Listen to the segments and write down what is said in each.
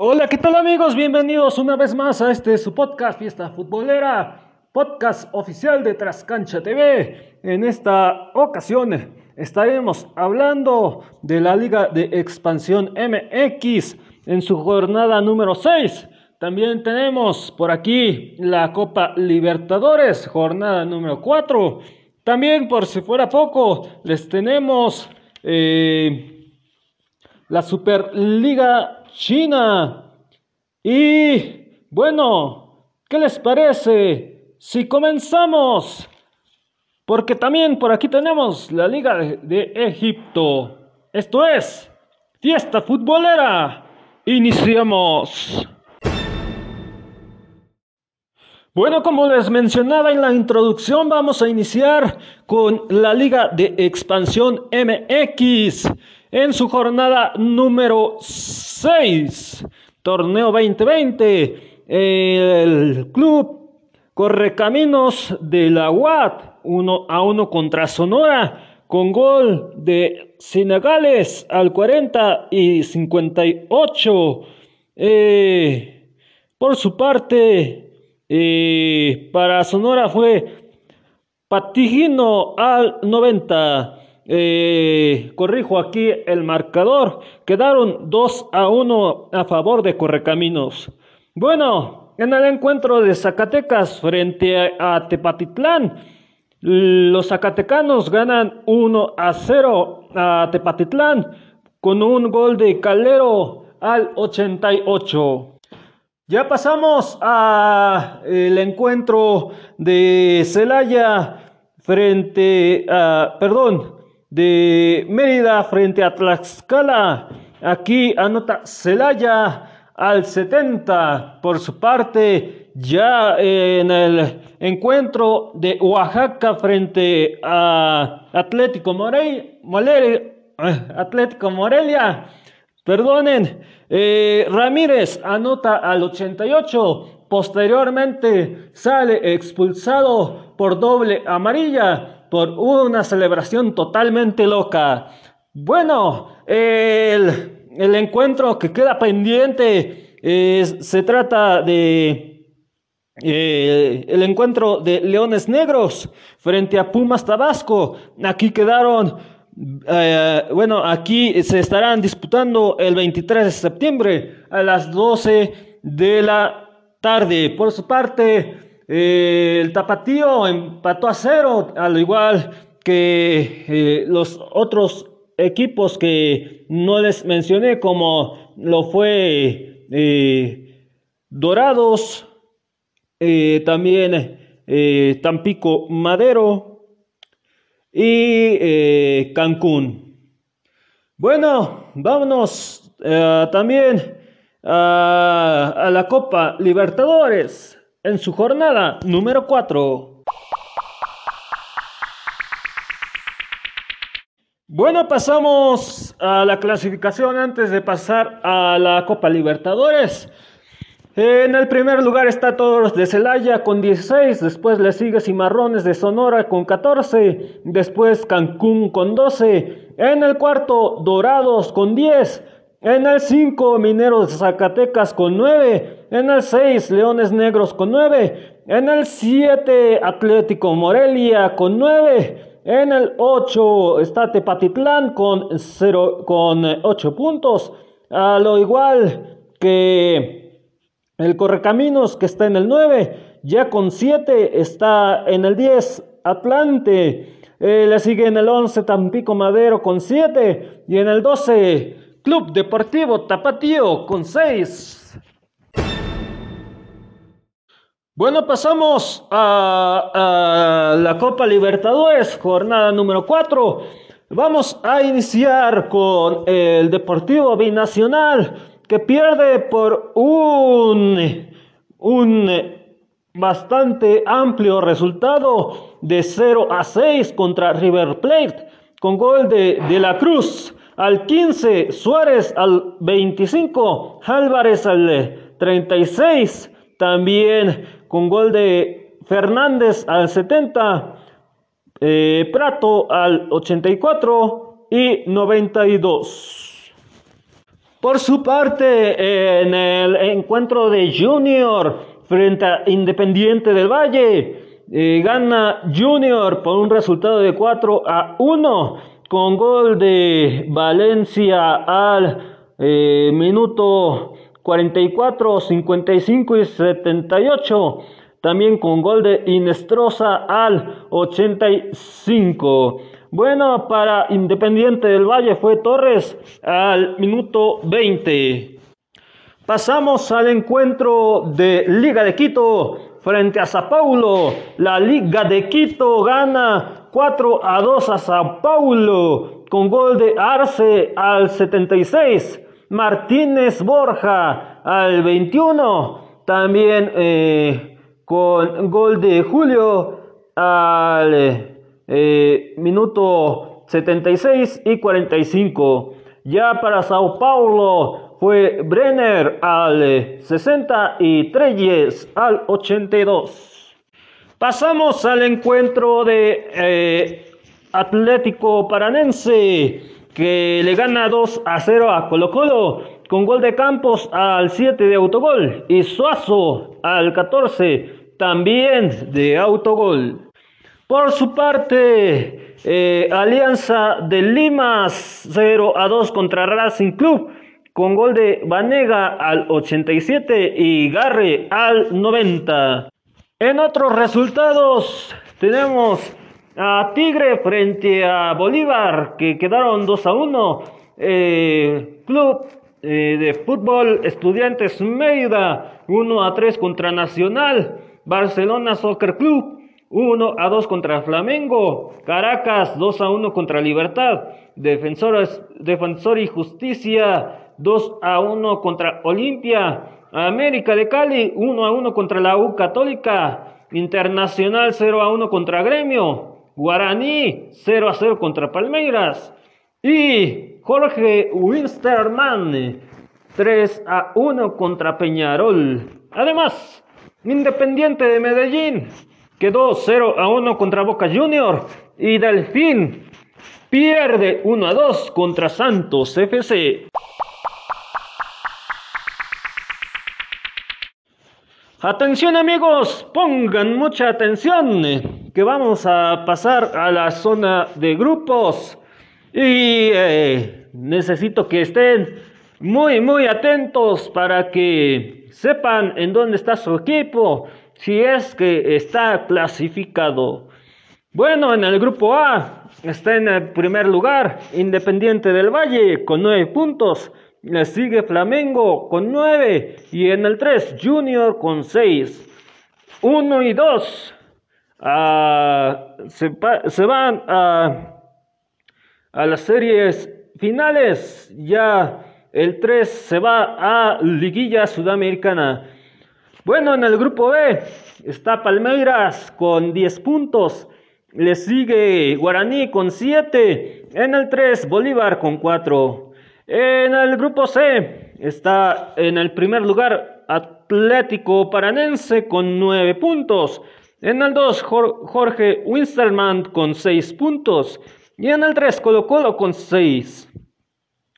Hola, ¿qué tal amigos? Bienvenidos una vez más a este su podcast Fiesta Futbolera, podcast oficial de Trascancha TV. En esta ocasión estaremos hablando de la Liga de Expansión MX en su jornada número 6. También tenemos por aquí la Copa Libertadores, jornada número 4. También, por si fuera poco, les tenemos eh, la Superliga China. Y bueno, ¿qué les parece si comenzamos? Porque también por aquí tenemos la Liga de, Egipto. Esto es Fiesta Futbolera. Iniciamos. Bueno, como les mencionaba en la introducción, vamos a iniciar con la Liga de Expansión MX en su jornada número 6, torneo 2020. El club Correcaminos de la UAT, 1 a 1 contra Sonora, con gol de Senegales al 40 y 58. Eh, por su parte, eh, para Sonora fue Patigino al 90. Eh, corrijo aquí el marcador. Quedaron 2 a 1 a favor de Correcaminos. Bueno, en el encuentro de Zacatecas frente a, Tepatitlán, los zacatecanos ganan 1 a 0 a Tepatitlán con un gol de Calero al 88. Ya pasamos al encuentro de Celaya frente a, perdón, de Mérida frente a Tlaxcala. Aquí anota Celaya al 70. Por su parte, ya en el encuentro de Oaxaca frente a Atlético Morelia, Atlético Morelia, perdonen, eh, Ramírez anota al 88. Posteriormente sale expulsado por doble amarilla por una celebración totalmente loca. Bueno, el, encuentro que queda pendiente se trata de eh, el encuentro de Leones Negros frente a Pumas Tabasco. Aquí quedaron eh, bueno, aquí se estarán disputando el 23 de septiembre a las 12 de la tarde. Por su parte, eh, el Tapatío empató a cero, al igual que eh, los otros equipos que no les mencioné, como lo fue Dorados, también Tampico Madero, y eh, Cancún. Bueno, vámonos eh, también a la Copa Libertadores en su jornada número 4. Bueno, pasamos a la clasificación antes de pasar a la Copa Libertadores. En el primer lugar está Toros de Celaya con 16, después le sigue Cimarrones de Sonora con 14, después Cancún con 12, en el cuarto Dorados con 10, en el 5 Mineros de Zacatecas con 9, en el 6 Leones Negros con 9, en el 7 Atlético Morelia con 9, en el 8 está Tepatitlán con, 0, con 8 puntos, a lo igual que el Correcaminos que está en el 9, ya con 7 está en el 10 Atlante. Eh, le sigue en el 11 Tampico Madero con 7 y en el 12 Club Deportivo Tapatío con 6. Bueno, pasamos a, la Copa Libertadores, jornada número 4. Vamos a iniciar con el Deportivo Binacional que pierde por un, un bastante amplio resultado de 0 a 6 contra River Plate, con gol de, de la Cruz al 15, Suárez. Al 25, Álvarez. Al 36, también con gol de Fernández. Al 70, eh, Prato. Al 84 y 92. Por su parte, en el encuentro de Junior frente a Independiente del Valle, eh, gana Junior por un resultado de 4 a 1 con gol de Valencia al eh, minuto 44, 55 y 78. También con gol de Inestrosa al 85. Bueno, para Independiente del Valle fue Torres al minuto 20. Pasamos al encuentro de Liga de Quito frente a Sao Paulo. La Liga de Quito gana 4 a 2 a Sao Paulo con gol de Arce al 76. Martínez Borja al 21. También eh, con gol de Julio al eh, minuto 76 y 45. Ya para Sao Paulo fue Brenner al 60 y Treyes al 82. Pasamos al encuentro de eh, Atlético Paranense que le gana 2 a 0 a Colo Colo con gol de Campos al 7 de autogol y Suazo al 14 también de autogol. Por su parte, eh, Alianza de Lima 0 a 2 contra Racing Club con gol de Vanega al 87 y Garre al 90. En otros resultados tenemos a Tigre frente a Bolívar, que quedaron 2 a 1. Eh, Club eh, de Fútbol Estudiantes Mérida, 1 a 3 contra Nacional. Barcelona Soccer Club, 1 a 2 contra Flamengo. Caracas, 2 a 1 contra Libertad. Defensores, Defensor y Justicia, 2 a 1 contra Olimpia. América de Cali, 1 a 1 contra la U Católica. Internacional 0 a 1 contra Gremio. Guaraní 0 a 0 contra Palmeiras. Y Jorge Winsterman 3 a 1 contra Peñarol. Además, Independiente de Medellín quedó 0 a 1 contra Boca Junior. Y Delfín pierde 1 a 2 contra Santos FC. Atención amigos, pongan mucha atención, que vamos a pasar a la zona de grupos y eh, necesito que estén muy, muy atentos para que sepan en dónde está su equipo, si es que está clasificado. Bueno, en el grupo A está en el primer lugar Independiente del Valle con nueve puntos. Le sigue Flamengo con 9 y en el 3 Junior con 6. 1 y 2 ah, se, se, van a, a las series finales. Ya el 3 se va a Liguilla Sudamericana. Bueno, en el grupo B está Palmeiras con 10 puntos. Le sigue Guaraní con 7. En el 3 Bolívar con 4. En el grupo C está en el primer lugar Atlético Paranense con 9 puntos. En el 2 Jorge Winsterman con 6 puntos. Y en el 3 Colo Colo con 6.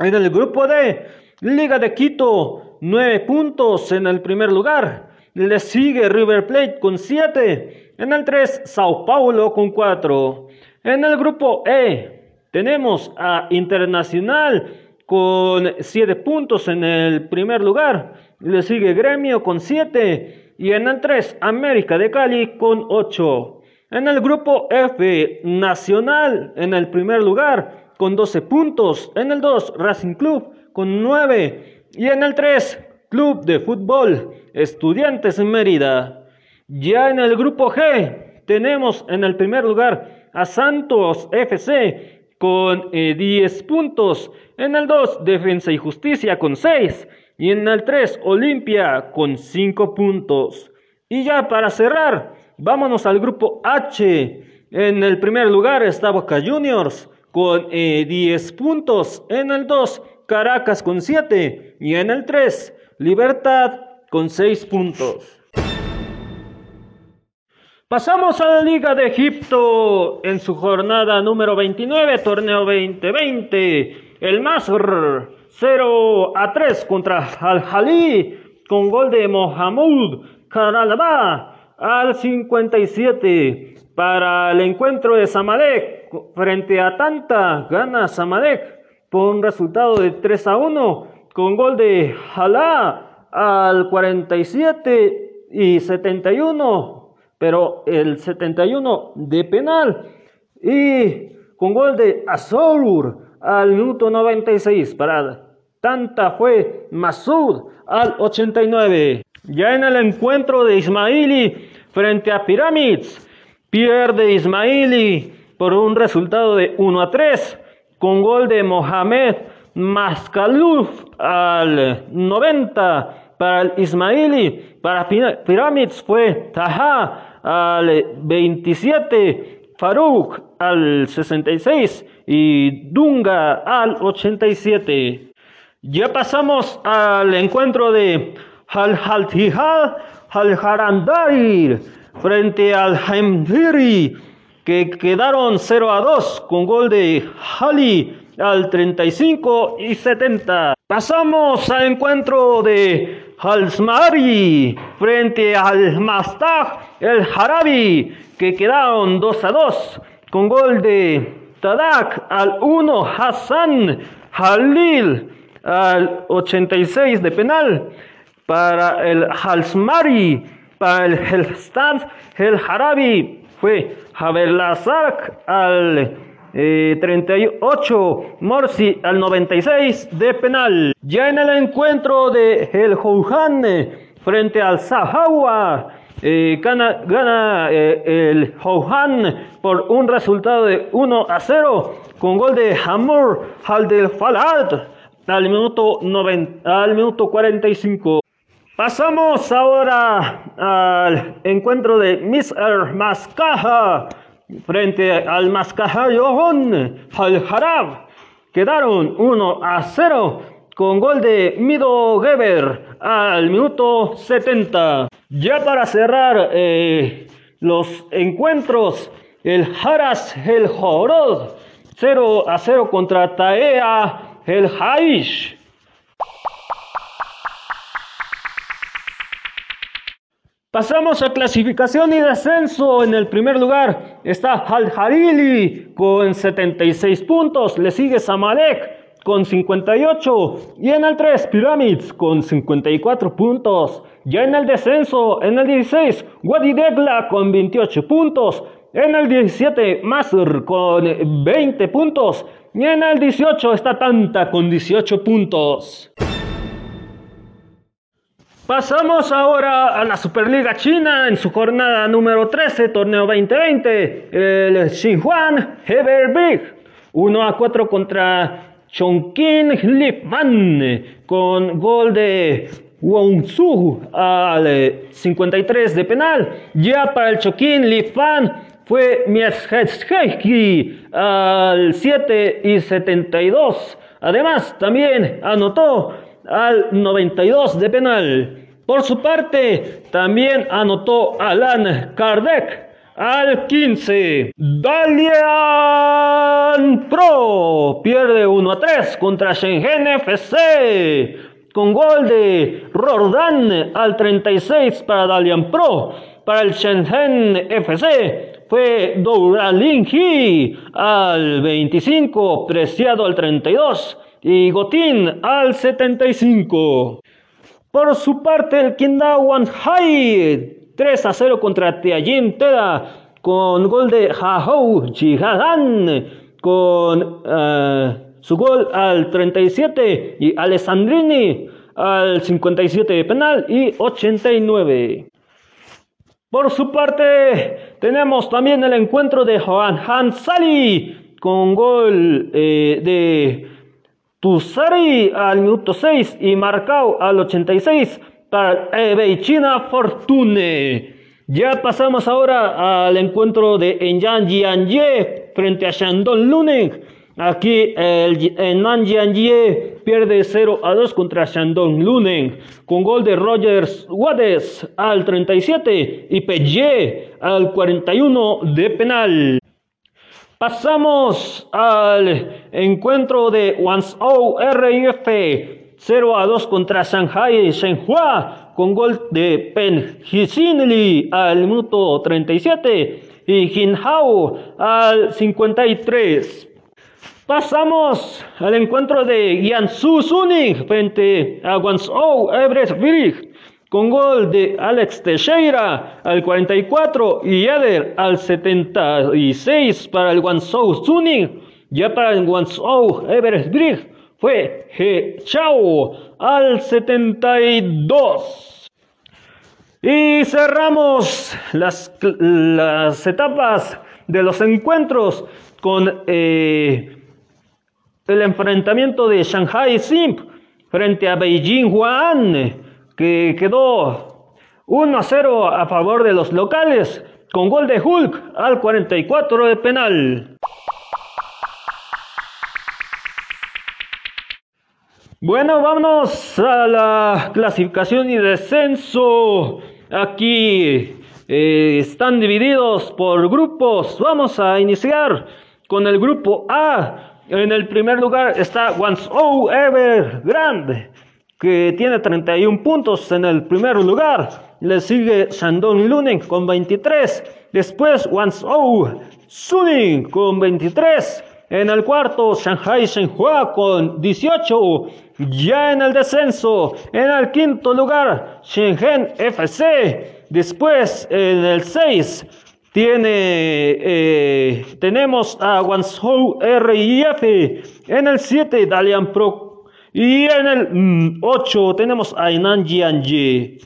En el grupo D Liga de Quito 9 puntos en el primer lugar. Le sigue River Plate con 7. En el 3 Sao Paulo con 4. En el grupo E tenemos a Internacional con 7 puntos en el primer lugar. Le sigue Gremio con 7 y en el 3 América de Cali con 8. En el grupo F Nacional en el primer lugar con 12 puntos. En el 2 Racing Club con 9 y en el 3 Club de Fútbol Estudiantes Mérida. Ya en el grupo G tenemos en el primer lugar a Santos FC con 10 eh, puntos. En el 2, Defensa y Justicia con 6. Y en el 3, Olimpia con 5 puntos. Y ya para cerrar, vámonos al grupo H. En el primer lugar está Boca Juniors con 10 eh, puntos. En el 2, Caracas con 7. Y en el 3, Libertad con 6 puntos. Pasamos a la Liga de Egipto en su jornada número 29, torneo 2020. El Masr 0 a 3 contra Al-Jalí con gol de Mohamed Karalaba al 57 para el encuentro de Samadek frente a Tanta gana Samadek por un resultado de 3 a 1 con gol de Jalá al 47 y 71 pero el 71 de penal y con gol de Azur al minuto 96 para Tanta fue Masud al 89. Ya en el encuentro de Ismaili frente a Pyramids, pierde Ismaili por un resultado de 1 a 3 con gol de Mohamed Maskaluf al 90 para el Ismaili. Para Pyramids fue Taha al 27 Farouk al 66 y Dunga al 87. Ya pasamos al encuentro de Al Haltihal Al Harandari frente al Hamdiri que quedaron 0 a 2 con gol de Hali al 35 y 70. Pasamos al encuentro de Halsmari frente al Mastag el Harabi que quedaron 2 a 2 con gol de Tadak al 1, Hassan Halil al 86 de penal para el Halsmari, para el Helstad, el Harabi. Fue Lazak al 38, eh, Morsi al 96 de penal. Ya en el encuentro de el Jouhan frente al Sahawa, eh, gana, eh, el Houhan por un resultado de 1 a 0 con gol de Hamur al del Falad al minuto, 90, al minuto 45. Pasamos ahora al encuentro de Mr. Maskaja frente al Maskaja Yohon al Harab. Quedaron 1 a 0 con gol de Mido Geber al minuto 70. Ya para cerrar eh, los encuentros, el Haras el Jorod 0 a 0 contra Taea el Haish. Pasamos a clasificación y descenso. En el primer lugar está Al Harili con 76 puntos. Le sigue Samalek con 58 y en el 3 Pyramids con 54 puntos. Ya en el descenso, en el 16 Wadi Degla con 28 puntos. En el 17 Masr con 20 puntos. Y en el 18 está Tanta con 18 puntos. Pasamos ahora a la Superliga China en su jornada número 13, torneo 2020. El Xinhuan Heberbig 1 a 4 contra Chongqing Lifan con gol de Wongsu al 53 de penal. Ya para el Chongqing Lifan fue Mieszkowski al 7 y 72. Además, también anotó al 92 de penal. Por su parte, también anotó Alan Kardec al 15. Dalian Pro pierde 1 a 3 contra Shenzhen FC con gol de Rordan al 36 para Dalian Pro. Para el Shenzhen FC fue Douralingi al 25, Preciado al 32 y Gotín al 75. Por su parte, el Kindawan Hai 3 a 0 contra Tianjin Teda con gol de Hahou Jihadan con uh, su gol al 37 y Alessandrini al 57 de penal y 89. Por su parte, tenemos también el encuentro de Juan Hansali con gol eh, de Tusari al minuto 6 y Marcao al 86 para China Fortune. Ya pasamos ahora al encuentro de Enyan Jianye frente a Shandong Luneng. Aquí el Enan Jianye pierde 0 a 2 contra Shandong Luneng con gol de Rogers Wades al 37 y Pelle al 41 de penal. Pasamos al encuentro de Wanzhou RIF 0 a 2 contra Shanghai Shenhua con gol de Pen Hisinli al minuto 37 y Jinhao al 53. Pasamos al encuentro de Jiangsu Suning frente a Guangzhou Everest con gol de Alex Teixeira al 44 y Eder al 76 para el Guangzhou Suning. Ya para el Guangzhou Everest fue He Chao al 72. Y cerramos las, las etapas de los encuentros con eh, el enfrentamiento de Shanghai Simp frente a Beijing Huan que quedó 1 a 0 a favor de los locales, con gol de Hulk al 44 de penal. Bueno, vámonos a la clasificación y descenso. Aquí eh, están divididos por grupos. Vamos a iniciar con el grupo A. En el primer lugar está Guangzhou Evergrande que tiene 31 puntos en el primer lugar. Le sigue Shandong Luning con 23. Después Wanzhou Suning con 23. En el cuarto, Shanghai Shenhua con 18. Ya en el descenso, en el quinto lugar, Shenzhen FC. Después, en el 6, tiene, eh, tenemos a Guangzhou RIF. En el 7, Dalian Pro y en el 8 mm, tenemos a Inan Jianji.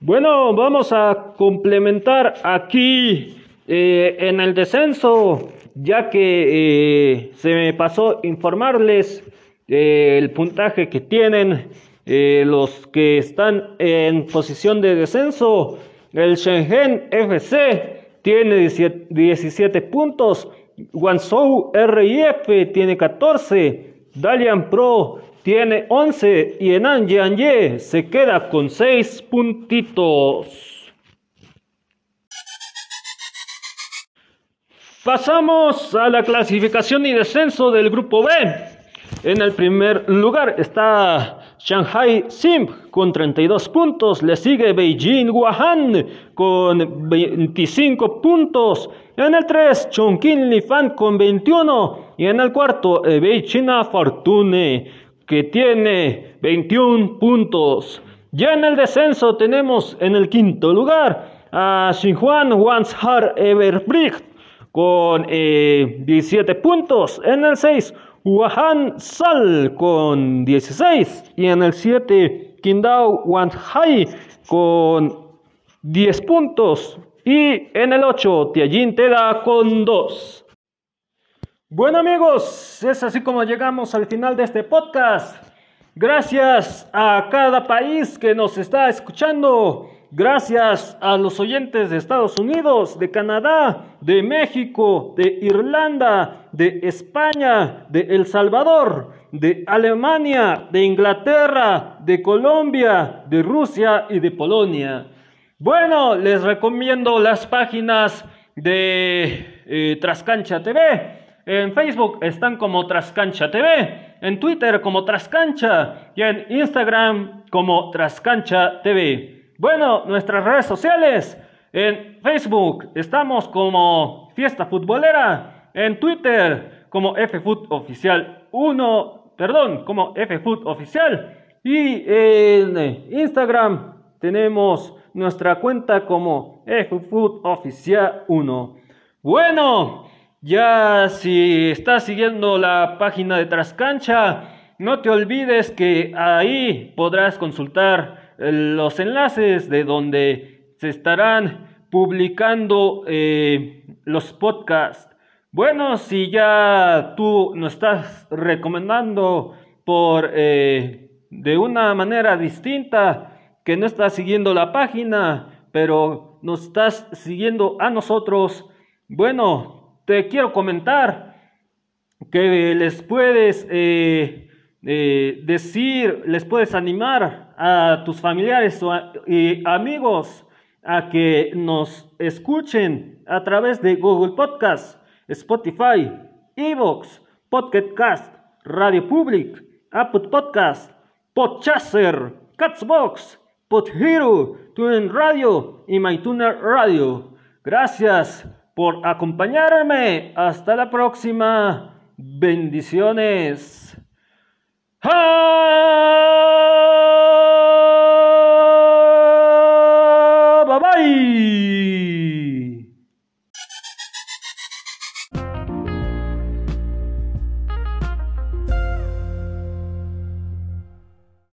Bueno, vamos a complementar aquí eh, en el descenso, ya que eh, se me pasó informarles eh, el puntaje que tienen los que están en posición de descenso. El Shenzhen FC tiene 17 puntos, Guangzhou RIF tiene 14. Dalian Pro tiene 11 y Enan Ye se queda con 6 puntitos. Pasamos a la clasificación y descenso del grupo B. En el primer lugar está Shanghai Simp con 32 puntos, le sigue Beijing Wuhan con 25 puntos, en el 3 Chongqing Lifan con 21 y en el cuarto Ebei China Fortune que tiene 21 puntos. Ya en el descenso tenemos en el quinto lugar a Xinhuan Wanshar Everbricht con 17 eh, puntos. En el 6 Wuhan Sal con 16 y en el 7 Qingdao Wanhai con 10 puntos y en el 8 Tianjin Teda con 2. Bueno amigos, es así como llegamos al final de este podcast. Gracias a cada país que nos está escuchando. Gracias a los oyentes de Estados Unidos, de Canadá, de México, de Irlanda, de España, de El Salvador, de Alemania, de Inglaterra, de Colombia, de Rusia y de Polonia. Bueno, les recomiendo las páginas de eh, Trascancha TV. En Facebook están como Trascancha TV, en Twitter como Trascancha y en Instagram como Trascancha TV. Bueno, nuestras redes sociales. En Facebook estamos como Fiesta Futbolera. En Twitter como FFoot Oficial 1. Perdón, como FFoot Oficial. Y en Instagram tenemos nuestra cuenta como FFoot Oficial 1. Bueno, ya si estás siguiendo la página de Trascancha, no te olvides que ahí podrás consultar los enlaces de donde se estarán publicando eh, los podcasts. Bueno, si ya tú nos estás recomendando por eh, de una manera distinta, que no estás siguiendo la página, pero nos estás siguiendo a nosotros, bueno, te quiero comentar que les puedes eh, decir, les puedes animar a tus familiares y amigos a que nos escuchen a través de Google Podcast, Spotify, Evox, Podcast, Radio Public, Apple Podcast, Podchaser, Catsbox, Podhero, TuneIn Radio y MyTuner Radio. Gracias por acompañarme. Hasta la próxima. Bendiciones. Vai!